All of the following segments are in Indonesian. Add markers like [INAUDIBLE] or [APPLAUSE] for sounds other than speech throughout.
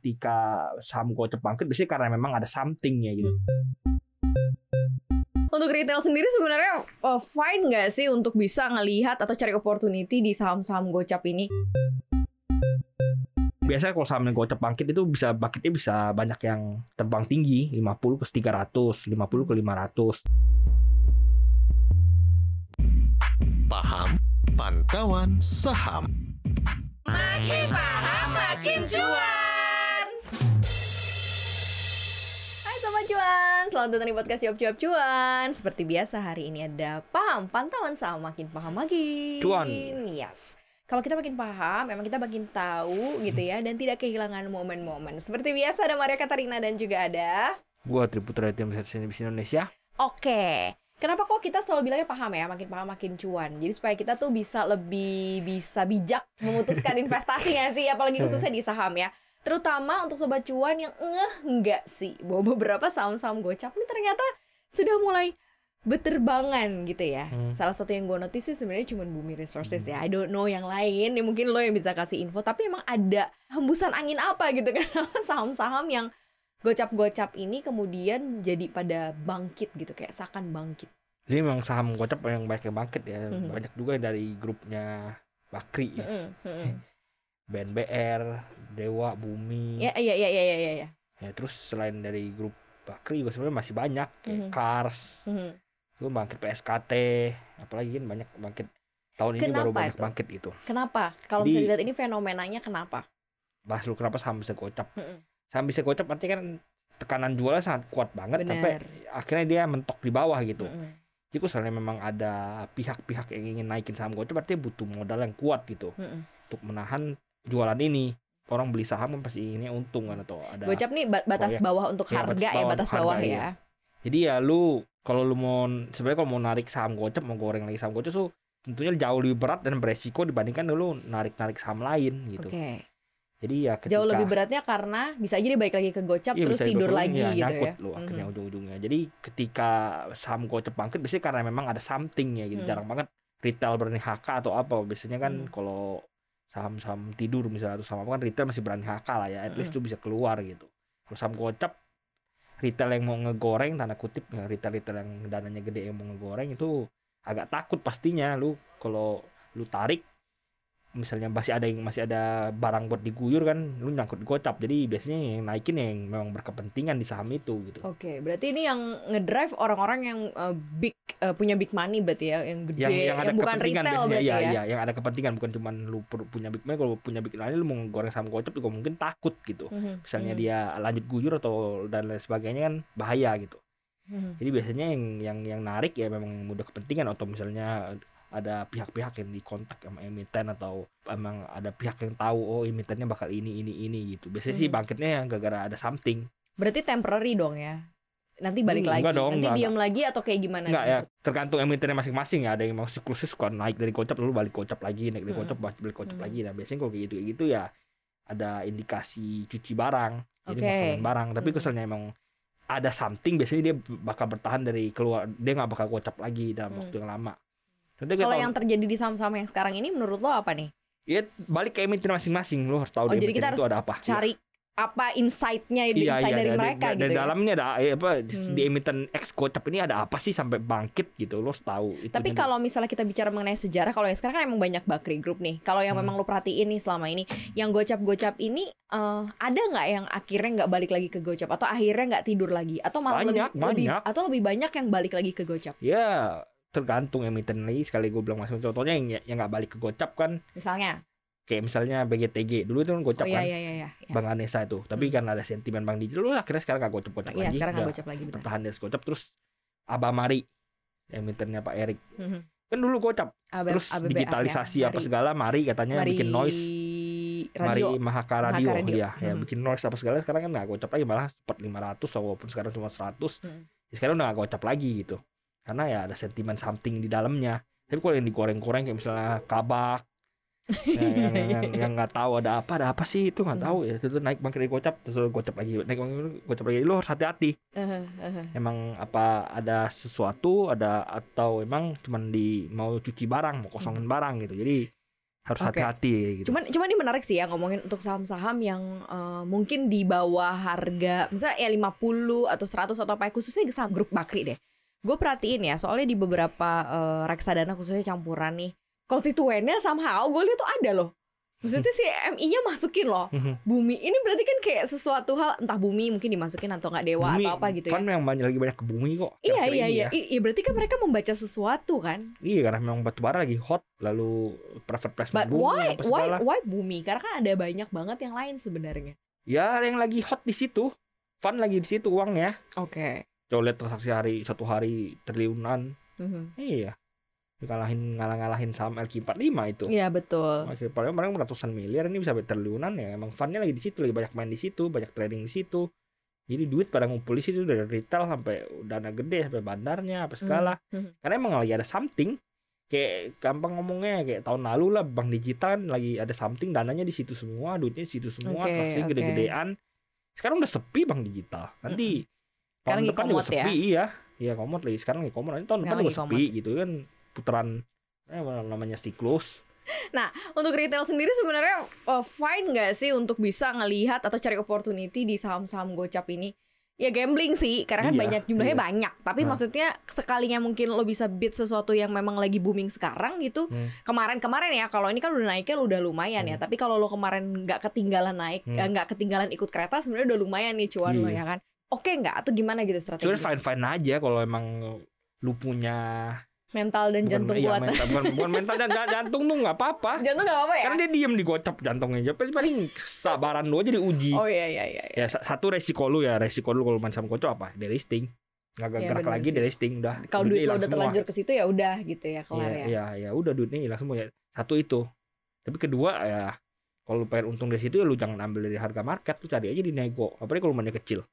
ketika saham gocap bangkit biasanya karena memang ada something ya gitu. Untuk retail sendiri sebenarnya uh, fine nggak sih untuk bisa ngelihat atau cari opportunity di saham-saham gocap ini? Biasanya kalau sahamnya gocap bangkit itu bisa bangkitnya bisa banyak yang terbang tinggi 50 ke 300, 50 ke 500. Paham Pantauan Saham Sobat Cuan, selamat datang di podcast Cuap Cuap Cuan Seperti biasa hari ini ada paham, pantauan saham makin paham makin Cuan. Yes kalau kita makin paham, memang kita makin tahu gitu ya Dan tidak kehilangan momen-momen Seperti biasa ada Maria Katarina dan juga ada Gua Triputra Tim Bisnis Indonesia. Oke Kenapa kok kita selalu bilangnya paham ya, makin paham makin cuan. Jadi supaya kita tuh bisa lebih bisa bijak memutuskan [LAUGHS] investasi nggak sih, apalagi khususnya di saham ya. Terutama untuk sobat cuan yang ngeh nggak sih bahwa beberapa saham-saham gocap ini ternyata sudah mulai beterbangan gitu ya. Hmm. Salah satu yang gue notice sih sebenarnya cuma Bumi Resources ya. I don't know yang lain, ya mungkin lo yang bisa kasih info. Tapi emang ada hembusan angin apa gitu kan [LAUGHS] saham-saham yang gocap-gocap ini kemudian jadi pada bangkit gitu kayak seakan bangkit. Jadi memang saham gocap yang banyak yang bangkit ya. Mhm. Banyak juga dari grupnya Bakri ya. Mm-mm, BNBR, Dewa, Bumi. Ya, iya, iya, iya, iya, iya, iya. Ya terus selain dari grup Bakri juga sebenarnya masih banyak kayak Mhm. Kars, Mhm. itu bangkit PSKT, apalagi kan banyak bangkit tahun ini baru Kenapa banyak itu? bangkit gitu. Kenapa? Kalau Jadi- bisa dilihat ini fenomenanya kenapa? Bahas lu kenapa saham bisa gocap? Mhm. Saham bisa gocap artinya kan tekanan jualnya sangat kuat banget sampai Bener. akhirnya dia mentok di bawah gitu. Mhm. Jadi kalau misalnya memang ada pihak-pihak yang ingin naikin saham gocap berarti butuh modal yang kuat gitu Mhm. untuk menahan jualan ini. Orang beli saham kan pasti ini untung kan atau ada Gocap nih ba- batas Proyek. bawah untuk Iya, harga batas ya, batas bawah harga, ya. iya. Jadi ya lu kalau lu mau sebenarnya kalau mau narik saham gocap mau goreng lagi saham gocap tuh tentunya jauh lebih berat dan beresiko dibandingkan lu narik-narik saham lain gitu. Oke. Jadi ya ketika Jauh lebih beratnya karena bisa aja dia balik lagi ke gocap Iya, terus tidur lagi ya, gitu nyangkut ya. lu akhirnya Mhm. ujung-ujungnya. Jadi ketika saham gocap bangkit biasanya karena memang ada something ya gitu. Hmm. Jarang banget retail berani HK atau apa. Biasanya kan Hmm. kalau saham-saham tidur misalnya atau saham apa kan retail masih berani HK lah ya. At least lu bisa keluar gitu. Kalau saham gocap retail yang mau ngegoreng tanda kutip ya retail-retail yang dananya gede yang mau ngegoreng itu agak takut pastinya lu kalau lu tarik misalnya masih ada yang masih ada barang buat diguyur kan lu nyangkut gocap. Jadi biasanya yang naikin yang memang berkepentingan di saham itu gitu. Oke, berarti ini yang ngedrive orang-orang yang uh, big uh, punya big money berarti ya, yang gede, yang yang ada bukan kepentingan retail biasanya. berarti iya ya. iya yang ada kepentingan. Bukan cuma lu punya big money kalau punya big money lu mau goreng saham gocap juga mungkin takut gitu. Mhm, misalnya mhm, dia lanjut guyur atau dan lain sebagainya kan bahaya gitu. Mhm. jadi biasanya yang yang yang narik ya memang udah kepentingan. Atau misalnya ada pihak-pihak yang dikontak sama emiten atau emang ada pihak yang tahu oh emitennya bakal ini ini ini gitu biasanya sih Mhm. bangkitnya yang gara-gara ada something Berarti temporary dong ya. Nanti balik Hmm, lagi. enggak dong, Nanti enggak, diam lagi atau kayak gimana? Enggak ya, tergantung emitennya masing-masing ya. Ada yang mau siklusnya suka naik dari gocap lalu balik gocap lagi, naik dari Hmm. gocap balik gocap Hmm. lagi. Nah, biasanya kalau kayak gitu kayak gitu ya ada indikasi cuci barang. Jadi Oke. ngosongin barang, tapi Hmm. keselnya emang ada something biasanya dia bakal bertahan dari keluar dia nggak bakal gocap lagi dalam Hmm. waktu yang lama. Kalau yang terjadi di saham-saham yang sekarang ini menurut lo apa nih? ya balik ke emiten masing-masing lu harus tahu Oh, di jadi kita emiten itu harus ada apa. Cari apa insight-nya Iya, insight iya, dari ada- mereka ada- gitu di ya. dalamnya ada eh, apa di- Hmm. di emiten X gocap ini ada apa sih sampai bangkit gitu lo harus tahu itu Tapi kalau misalnya kita bicara mengenai sejarah, kalau yang sekarang kan emang banyak Bakri Group nih. Kalau yang Hmm. memang lo perhatiin nih selama ini, yang gocap-gocap ini eh, ada nggak yang akhirnya nggak balik lagi ke gocap atau akhirnya nggak tidur lagi atau malah Banyak, lebih, lebih banyak. atau lebih banyak yang balik lagi ke gocap? Ya tergantung emiten lagi sekali gue bilang masuk contohnya yang yang nggak balik ke gocap kan Misalnya, kayak misalnya BGTG dulu itu kan gocap oh iya kan iya iya iya. Bang Anessa itu tapi kan ada sentimen Bang Digital lu akhirnya sekarang nggak gocap gocap Iya, lagi sekarang nggak gocap lagi benar. bertahan dari gocap terus Abamari emitennya Pak Erik Mhm. kan dulu gocap ABB terus ABBR ya, digitalisasi apa Mari- segala Mari katanya Mari bikin noise Mari radio. Mahaka Mahaka Radio, Radio. ya, ya Hmm. bikin noise apa segala sekarang kan nggak gocap lagi malah sempat 500 walaupun sekarang cuma 100 Hmm. ya sekarang udah nggak gocap lagi gitu karena ya ada sentimen something di dalamnya. Tapi kalau yang digoreng-goreng kayak misalnya kabak [LAUGHS] ya, yang yang nggak tahu ada apa ada apa sih itu nggak Hmm. tahu ya. Itu naik bangkit dari gocap terus gocap lagi naik bangkit gocap lagi lu harus hati-hati. Eh, eh, emang apa ada sesuatu ada atau emang cuman di mau cuci barang mau kosongin barang gitu. Jadi harus hati-hati gitu. Cuman cuman ini menarik sih ya ngomongin untuk saham-saham yang eh, mungkin di bawah harga misalnya ya 50 atau 100 atau apa khususnya saham grup Bakri deh. Gue perhatiin ya soalnya di beberapa eh, reksadana khususnya campuran nih konstituennya somehow gue lihat tuh ada loh. Maksudnya si [LAUGHS] MI-nya masukin loh. Mhm. Bumi ini berarti kan kayak sesuatu hal entah bumi mungkin dimasukin atau nggak dewa Bumi, atau apa gitu ya. Kan yang banyak lagi banyak ke bumi kok. Iya iya iya. ya. Iya berarti kan mereka membaca sesuatu kan. Iya karena memang batu bara lagi hot lalu private placement But bumi why apa why segala. why bumi? Karena kan ada banyak banget yang lain sebenarnya. Ya yang lagi hot di situ. Fun lagi di situ uangnya. Oke. Coba lihat transaksi hari satu hari triliunan. Mhm. Iya. Dikalahin ngalah-ngalahin saham LQ45 itu. Iya betul. Masih paling paling ratusan miliar ini bisa sampai triliunan ya. Emang funnya lagi di situ, lagi banyak main di situ, banyak trading di situ. Jadi duit pada ngumpul di situ dari retail sampai dana gede sampai bandarnya apa segala. Hmm. Karena emang lagi ada something. Kayak gampang ngomongnya kayak tahun lalu lah bank digital kan lagi ada something dananya di situ semua, duitnya di situ semua, transaksi oke. gede-gedean. Sekarang udah sepi bank digital. Nanti Sekarang tahun depan juga ya? sepi iya. Iya komod lagi sekarang lagi komod. Tahun Sekarang depan juga sepi gitu kan putaran eh, namanya siklus. [LAUGHS] Untuk retail sendiri sebenarnya uh, fine nggak sih untuk bisa ngelihat atau cari opportunity di saham-saham gocap ini? Ya gambling sih, karena kan Iya, banyak jumlahnya iya. banyak. Tapi Nah. maksudnya sekalinya mungkin lo bisa beat sesuatu yang memang lagi booming sekarang gitu. Hmm. Kemarin-kemarin ya, kalau ini kan udah naiknya udah lumayan ya. Hmm. Tapi kalau lo kemarin nggak ketinggalan naik, Hmm. eh, nggak ketinggalan ikut kereta, sebenarnya udah lumayan nih cuan lo Iya. ya kan. Oke nggak? Atau gimana gitu strategi? Sebenarnya fine fine aja kalau emang lu punya Mental dan jantung iya, kuat. mental, bukan, [LAUGHS] bukan mental dan jantung tuh nggak apa-apa. Jantung nggak apa-apa ya? Karena dia diem di gocap jantungnya aja. Paling paling kesabaran lu aja diuji. Oh iya iya iya. iya. Ya sa- satu resiko lu ya, resiko lu kalau main sama kocok apa? Delisting. Nggak Iya, gerak lagi sih. delisting udah. Kalau duit lo udah semua. terlanjur ke situ ya udah gitu ya kelar Iya, ya. iya, ya udah duitnya hilang semua ya. Satu itu. Tapi kedua ya kalau lu pengen untung dari situ ya lu jangan ambil dari harga market, lu cari aja di nego. Apalagi kalau mainnya kecil.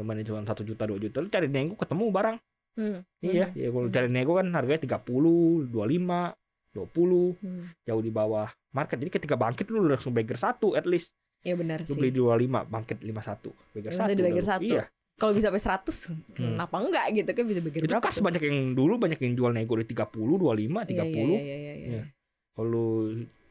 Lu mainnya cuma satu juta, dua juta, lu cari di nego ketemu barang. Hmm. Iya, ya kalau cari nego kan harganya 30, 25, 20, Hmm. jauh di bawah market. Jadi ketika bangkit lu langsung bagger satu at least. Iya benar Lu sih. beli 25, bangkit 51. Bagger Maksudnya satu. di bagger udah lu- satu. Iya. Kalau bisa sampai 100 kenapa enggak gitu kan bisa bikin Itu kas tuh? banyak yang dulu banyak yang jual nego di 30, 25, 30. Iya, iya, iya, iya, iya. Iya. Kalau lu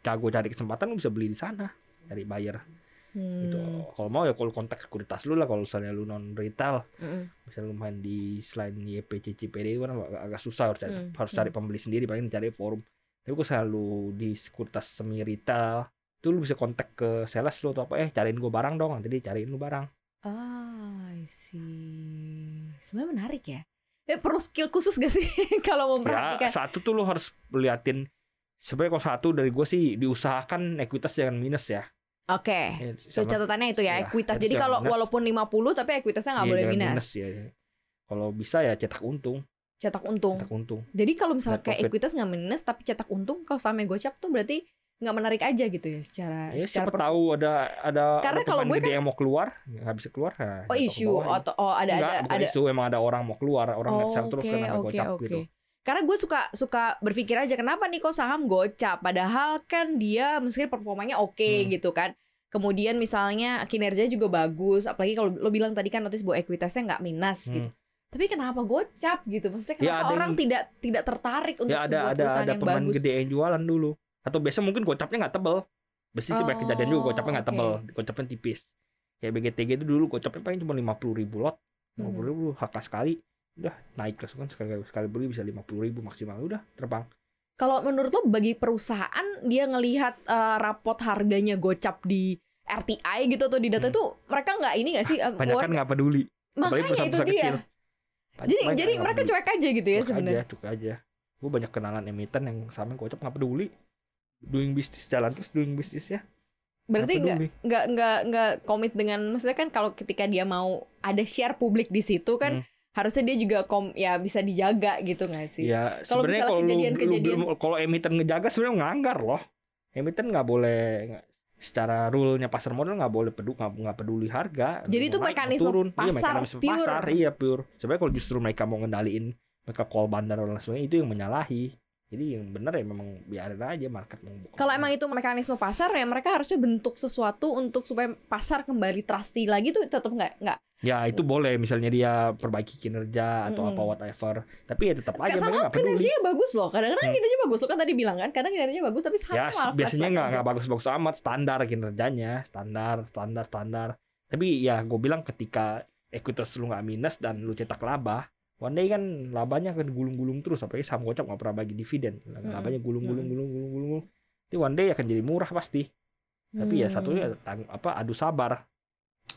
jago cari kesempatan lu bisa beli di sana. Cari buyer. Hmm. Gitu. Kalau mau ya kalau konteks sekuritas lu lah kalau misalnya lu non retail, Mm-mm. misalnya lu main di selain YP CCPD itu kan agak, agak susah harus cari, Hmm, harus cari pembeli sendiri paling cari forum. Tapi kalau misalnya lu di sekuritas semi retail, itu lu bisa kontak ke sales lu atau apa eh cariin gua barang dong nanti dia cariin lu barang. Ah, I see. Sebenarnya menarik ya. Eh, perlu skill khusus gak sih [LAUGHS] kalau mau Ya memperhatikan? satu tuh lu harus liatin sebenarnya kalau satu dari gue sih diusahakan ekuitas jangan minus ya. Oke. Ya, So, catatannya itu ya, Ya, ekuitas. Jadi kalau minus. walaupun 50 tapi ekuitasnya nggak iya, boleh jangan minus. ya. Kalau bisa ya cetak untung, Cetak untung. cetak untung. Jadi kalau misalnya Net kayak profit. ekuitas nggak minus tapi cetak untung kalau sama gocap tuh berarti nggak menarik aja gitu ya secara Ya secara siapa per- tahu ada ada Karena ada kalau gue kan- yang mau keluar nggak bisa keluar ya Oh isu aja. atau oh ada Enggak, ada ada isu emang ada orang mau keluar orang Oh, nggak bisa terus ada oke, gocap oke. gitu Karena gue suka suka berpikir aja kenapa nih kok saham gocap padahal kan dia meskipun performanya oke Hmm. gitu kan. Kemudian misalnya kinerjanya juga bagus, apalagi kalau lo bilang tadi kan notice bahwa ekuitasnya nggak minus Hmm. gitu. Tapi kenapa gocap gitu? Maksudnya Ya, kenapa ada orang yang- tidak tidak tertarik untuk ya ada sebuah ada perusahaan ada yang bagus? gede yang jualan dulu atau biasa mungkin gocapnya nggak tebel Biasanya sih banyak kejadian juga Oh, gocapnya nggak oke. tebel gocapnya tipis kayak BGTG itu dulu gocapnya paling cuma lima puluh ribu lot lima Hmm. puluh ribu HK sekali udah naik langsung kan sekali sekali beli bisa lima puluh ribu maksimal udah terbang Kalau menurut lo bagi perusahaan dia ngelihat eh, rapot harganya gocap di RTI gitu atau di data Hmm. itu mereka nggak ini nggak sih? eh, banyak kan nggak peduli Makanya itu dia. kecil Banyak- Jadi banyak jadi nggak mereka peduli. cuek aja gitu ya sebenarnya. cuek aja. Gue banyak kenalan emiten yang sama gocap nggak peduli. Doing bisnis jalan terus doing bisnis ya. Berarti nggak nggak nggak nggak komit dengan maksudnya kan kalau ketika dia mau ada share publik di situ kan Hmm. Harusnya dia juga kom ya bisa dijaga gitu nggak sih? Ya Kalau sebenarnya misalnya kalau lu, lu kejadian-kejadian- belum- kalau emiten ngejaga sebenarnya ngelanggar loh. Emiten nggak boleh secara rule-nya pasar modal nggak boleh peduli nggak peduli harga. Jadi itu naik, mekanisme turun. iya, pasar mekanisme pure. pasar iya pure. Sebenarnya kalau justru mereka mau ngendaliin mereka call bandar dan lain sebagainya itu yang menyalahi. Jadi yang bener ya memang biarin aja market Kalau emang itu mekanisme pasar ya mereka harusnya bentuk sesuatu untuk supaya pasar kembali trusty lagi tuh tetap nggak nggak ya itu boleh misalnya dia perbaiki kinerja atau Mm-mm. apa whatever. Tapi ya tetap aja mereka sama nggak peduli. kinerjanya bagus loh kadang-kadang Hmm. kinerjanya bagus lo kan tadi bilang kan kadang kinerjanya bagus tapi Ya sahamnya malah biasanya nggak nggak bagus-bagus amat standar kinerjanya standar standar standar. Tapi ya gue bilang ketika ekuitas lu nggak minus dan lu cetak laba, one day kan labanya akan gulung-gulung terus. Apalagi saham gocap nggak pernah bagi dividen, labanya gulung-gulung Mm-mm. gulung-gulung gulung. Jadi one day akan jadi murah pasti. Tapi ya Hmm. satunya tang- apa adu sabar,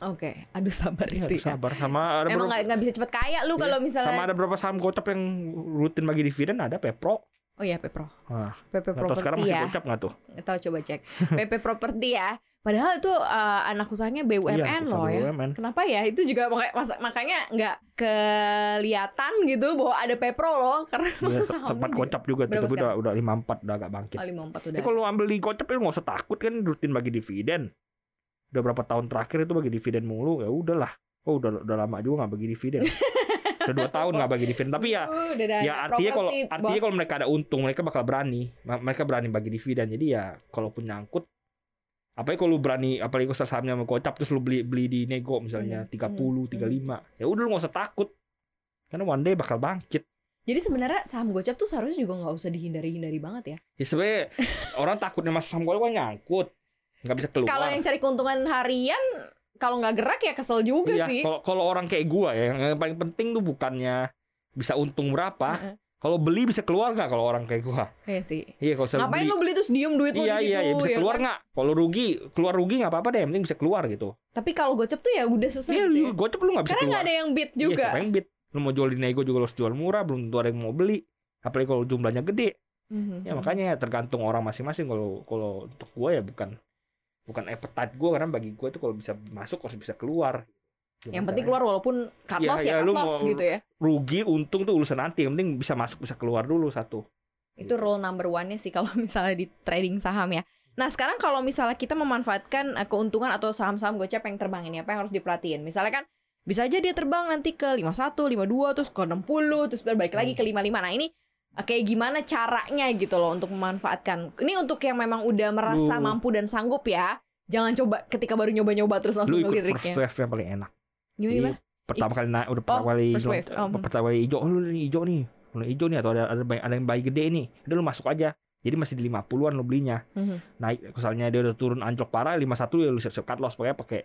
Oke, aduh sabar Iya, itu adu ya. sabar sama ada Emang beberapa, nggak nggak bisa cepet kaya lu Iya, kalau sama misalnya. ada beberapa saham gocap yang rutin bagi dividen ada Pepro. Oh iya, Pepro. Nah, PP tahu sekarang Property masih ya. gocap nggak tuh? Tahu coba cek. PP Property ya. Padahal itu uh, anak usahanya BUMN Iya, loh ya. BUMN. Kenapa ya? Itu juga makanya, makanya nggak kelihatan gitu bahwa ada Pepro loh karena sahamnya sempat gocap juga, Berapa tapi udah udah 54 udah agak bangkit. Oh, 54 udah. Ya kalau ambil di gocap ya lu nggak usah takut kan rutin bagi dividen. Udah berapa tahun terakhir itu bagi dividen mulu ya udahlah. Oh udah udah lama juga nggak bagi dividen. udah dua tahun nggak bagi dividen. Tapi ya Uh, ya artinya kalau artinya kalau mereka ada untung mereka bakal berani. Mereka berani bagi dividen. Jadi ya kalaupun nyangkut apalagi kalau lu berani apalagi kalau sahamnya sama gocap terus lu beli beli di nego misalnya Hmm, 30 hmm, 35 ya udah lu nggak usah takut karena one day bakal bangkit Jadi sebenarnya saham gocap tuh seharusnya juga nggak usah dihindari-hindari banget ya. ya sebenarnya [LAUGHS] orang takutnya masuk saham gocap kan nyangkut nggak bisa keluar Kalau yang cari keuntungan harian, kalau nggak gerak ya kesel juga iya sih. kalau kalau orang kayak gua ya yang paling penting tuh bukannya bisa untung berapa Heeh. Kalau beli bisa keluar nggak kalau orang kayak gua? Iya sih. iya kalau Ngapain beli. lu beli terus diem duit lu iya di situ iya ya bisa ya keluar kan? nggak? Kalau rugi keluar rugi nggak apa-apa deh yang penting bisa keluar gitu. Tapi kalau gocap tuh ya udah susah iya gitu. ya. lu gocap lu nggak bisa Karena keluar. nggak ada yang bid Iya, juga. siapa yang bid? Lu mau jual di nego juga lu harus jual murah belum tentu ada yang mau beli. Apalagi kalau jumlahnya gede. Mhm. ya makanya tergantung orang masing-masing. Kalau kalau untuk gua ya bukan bukan appetite gua. Karena bagi gua itu kalau bisa masuk harus bisa keluar Yang penting keluar walaupun cut Iya, loss ya, cut lu loss mau- gitu ya. rugi untung tuh urusan nanti yang penting bisa masuk bisa keluar dulu satu Itu rule number one-nya sih kalau [LAUGHS] misalnya di trading saham ya. Nah sekarang kalau misalnya kita memanfaatkan eh, keuntungan atau saham-saham gocap yang terbang ini apa yang harus diperhatiin? Misalnya kan bisa aja dia terbang nanti ke 51, 52, terus ke 60, terus balik lagi ke 55. Nah ini eh, kayak gimana caranya gitu loh untuk memanfaatkan. Ini untuk yang memang udah merasa mampu dan sanggup ya. Jangan coba ketika baru nyoba-nyoba terus langsung ngelirik first ya. yang paling enak Gimana, Jadi, gimana? pertama kali naik udah pertama Oh, kali um. pertama kali hijau oh lu ini hijau nih mulai hijau nih atau ada ada, ada yang bayi gede nih udah lu masuk aja jadi masih di 50-an lu belinya Mhm. naik misalnya dia udah turun anjlok parah 51 ya lu siap-siap cut loss pokoknya pakai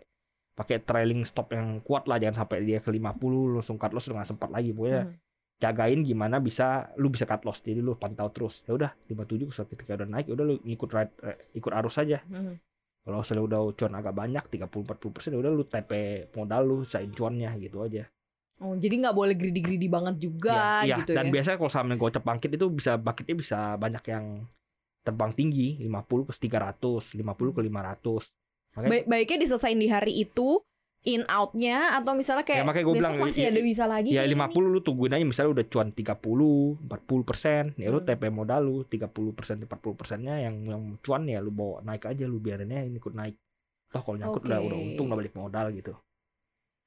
pakai trailing stop yang kuat lah jangan sampai dia ke 50 lu langsung cut loss udah nggak sempat lagi pokoknya Mhm. jagain gimana bisa lu bisa cut loss jadi lu pantau terus ya udah 57 so ketika udah naik ya udah lu ngikut ride, eh, ikut arus aja Mhm. Kalau misalnya udah cuan agak banyak 30 40 persen ya udah lu TP modal lu sain cuannya gitu aja. Oh, jadi nggak boleh greedy-greedy banget juga Iya, gitu dan ya. biasanya kalau saham yang gocap bangkit itu bisa bangkitnya bisa banyak yang terbang tinggi 50 ke 300 50 ke 500 makanya Baik baiknya diselesain di hari itu in outnya atau misalnya kayak Ya, makanya besok bilang, masih ya- ada bisa lagi ya nih, 50 lu tungguin aja misalnya udah cuan 30 40 persen ya lu Hmm. TP modal lu 30 persen 40 persennya yang yang cuan ya lu bawa naik aja lu biarinnya ini ikut naik toh kalau nyangkut udah Oke. udah untung udah balik modal gitu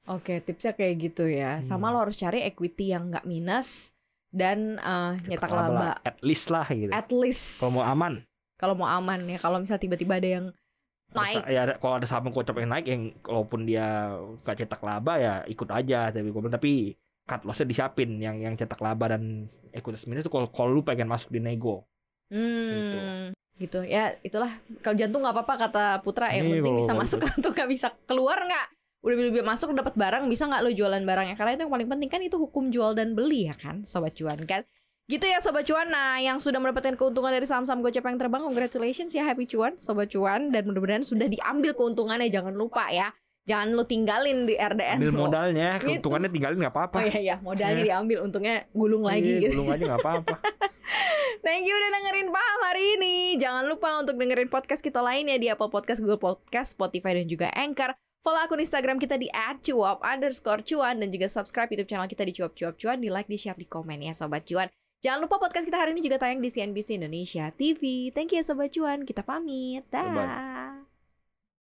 Oke, tipsnya kayak gitu ya. Sama Hmm. lo harus cari equity yang nggak minus dan eh, nyetak laba. at least lah gitu At least. kalau mau aman Kalau mau aman ya. Kalau misalnya tiba-tiba ada yang naik. ya kalau ada saham gocap yang naik yang kalaupun dia gak cetak laba ya ikut aja tapi bilang, tapi cut lossnya disiapin yang yang cetak laba dan ekuitas minus itu kalau kalau lu pengen masuk di nego Hmm. Gitu. Ya, itulah kalau jantung nggak apa-apa kata Putra yang penting bisa masuk [LAUGHS] atau nggak bisa keluar nggak? Udah beli masuk dapat barang bisa nggak lo jualan barangnya? Karena itu yang paling penting kan itu hukum jual dan beli ya kan, sobat cuan kan. Gitu ya sobat cuan. Nah, yang sudah mendapatkan keuntungan dari saham-saham gocap yang terbang, congratulations ya happy cuan, sobat cuan dan mudah-mudahan sudah diambil keuntungannya. Jangan lupa ya. Jangan lo tinggalin di RDN ambil lo. modalnya Gitu. keuntungannya tinggalin nggak apa-apa Oh iya iya, modalnya diambil, untungnya gulung lagi Iya, gitu. gulung aja nggak apa-apa [LAUGHS] Thank you udah dengerin Paham hari ini. Jangan lupa untuk dengerin podcast kita lainnya di Apple Podcast, Google Podcast, Spotify, dan juga Anchor. Follow akun Instagram kita di @cuap underscore cuan dan juga subscribe YouTube channel kita di cuap cuap cuan, di like, di share, di komen ya sobat cuan. Jangan lupa podcast kita hari ini juga tayang di CNBC Indonesia TV. Thank you ya sobat cuan. Kita pamit. Dah.